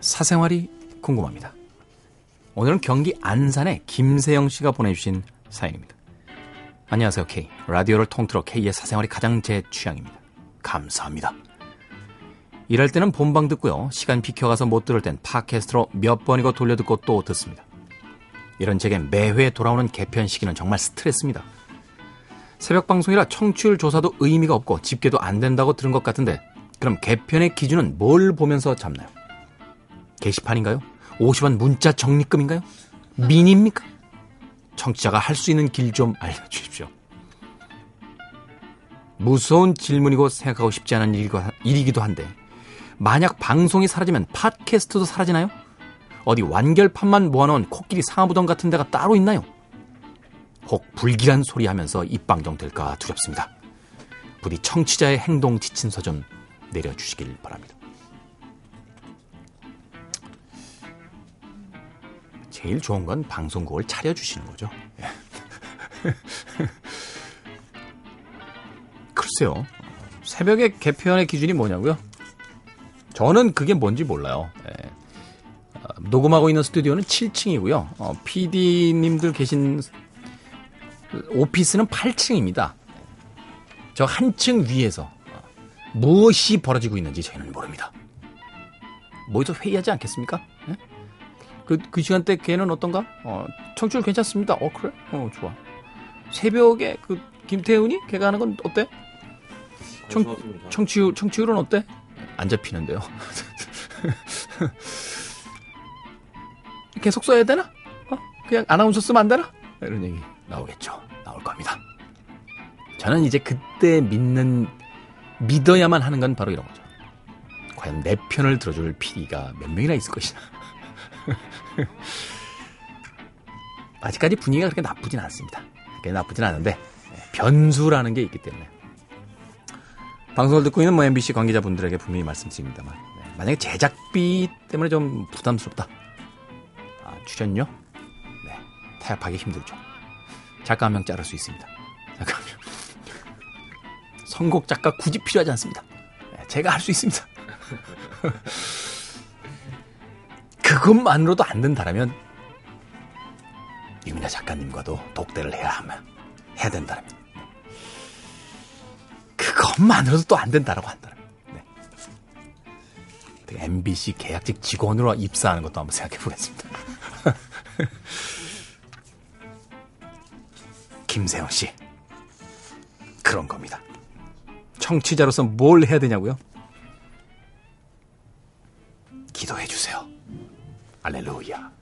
사생활이 궁금합니다. 오늘은 경기 안산의 김세영 씨가 보내주신 사연입니다. 안녕하세요, K. 라디오를 통틀어 K의 사생활이 가장 제 취향입니다. 감사합니다. 일할 때는 본방 듣고요. 시간 비켜가서 못 들을 땐 팟캐스트로 몇 번이고 돌려듣고 또 듣습니다. 이런 제게 매회 돌아오는 개편 시기는 정말 스트레스입니다. 새벽 방송이라 청취율 조사도 의미가 없고 집계도 안 된다고 들은 것 같은데 그럼 개편의 기준은 뭘 보면서 잡나요? 게시판인가요? 50원 문자 적립금인가요? 미니입니까? 청취자가 할 수 있는 길 좀 알려주십시오. 무서운 질문이고 생각하고 싶지 않은 일이기도 한데 만약 방송이 사라지면 팟캐스트도 사라지나요? 어디 완결판만 모아놓은 코끼리 상하부동 같은 데가 따로 있나요? 혹 불길한 소리 하면서 입방정 될까 두렵습니다. 부디 청취자의 행동 지침서 좀 내려주시길 바랍니다. 제일 좋은 건 방송국을 차려주시는 거죠. 예. 글쎄요. 새벽에 개편의 기준이 뭐냐고요? 저는 그게 뭔지 몰라요. 예. 어, 녹음하고 있는 스튜디오는 7층이고요. 어, PD님들 계신 오피스는 8층입니다. 저 한층 위에서 어, 무엇이 벌어지고 있는지 저희는 모릅니다. 모여서 회의하지 않겠습니까? 예? 그, 그 시간대 걔는 어떤가? 어, 청취율 괜찮습니다. 어, 그래? 어, 좋아. 새벽에 그 김태훈이 걔가 하는 건 어때? 청, 청취율, 청취율은 어때? 안 잡히는데요. 계속 써야 되나? 어? 그냥 아나운서 쓰면 안 되나? 이런 얘기 나오겠죠. 나올 겁니다. 저는 이제 그때 믿는, 믿어야만 하는 건 바로 이런 거죠. 과연 내 편을 들어줄 PD가 몇 명이나 있을 것이냐. 아직까지 분위기가 그렇게 나쁘진 않습니다. 그렇게 나쁘진 않은데 변수라는 게 있기 때문에 방송을 듣고 있는 뭐 MBC 관계자분들에게 분명히 말씀드립니다만 네, 만약에 제작비 때문에 좀 부담스럽다. 아, 출연료? 네, 타협하기 힘들죠. 작가 한 명 자를 수 있습니다. 작가 한 명. 선곡 작가 굳이 필요하지 않습니다. 네, 제가 할 수 있습니다. 그것만으로도 안 된다라면 유민아 작가님과도 독대를 해야 하면 해야 된다라면 그것만으로도 또 안 된다라고 한다면 네. MBC 계약직 직원으로 입사하는 것도 한번 생각해 보겠습니다. 김세영 씨 그런 겁니다. 청취자로서 뭘 해야 되냐고요? 기도해 주세요. 할렐루야.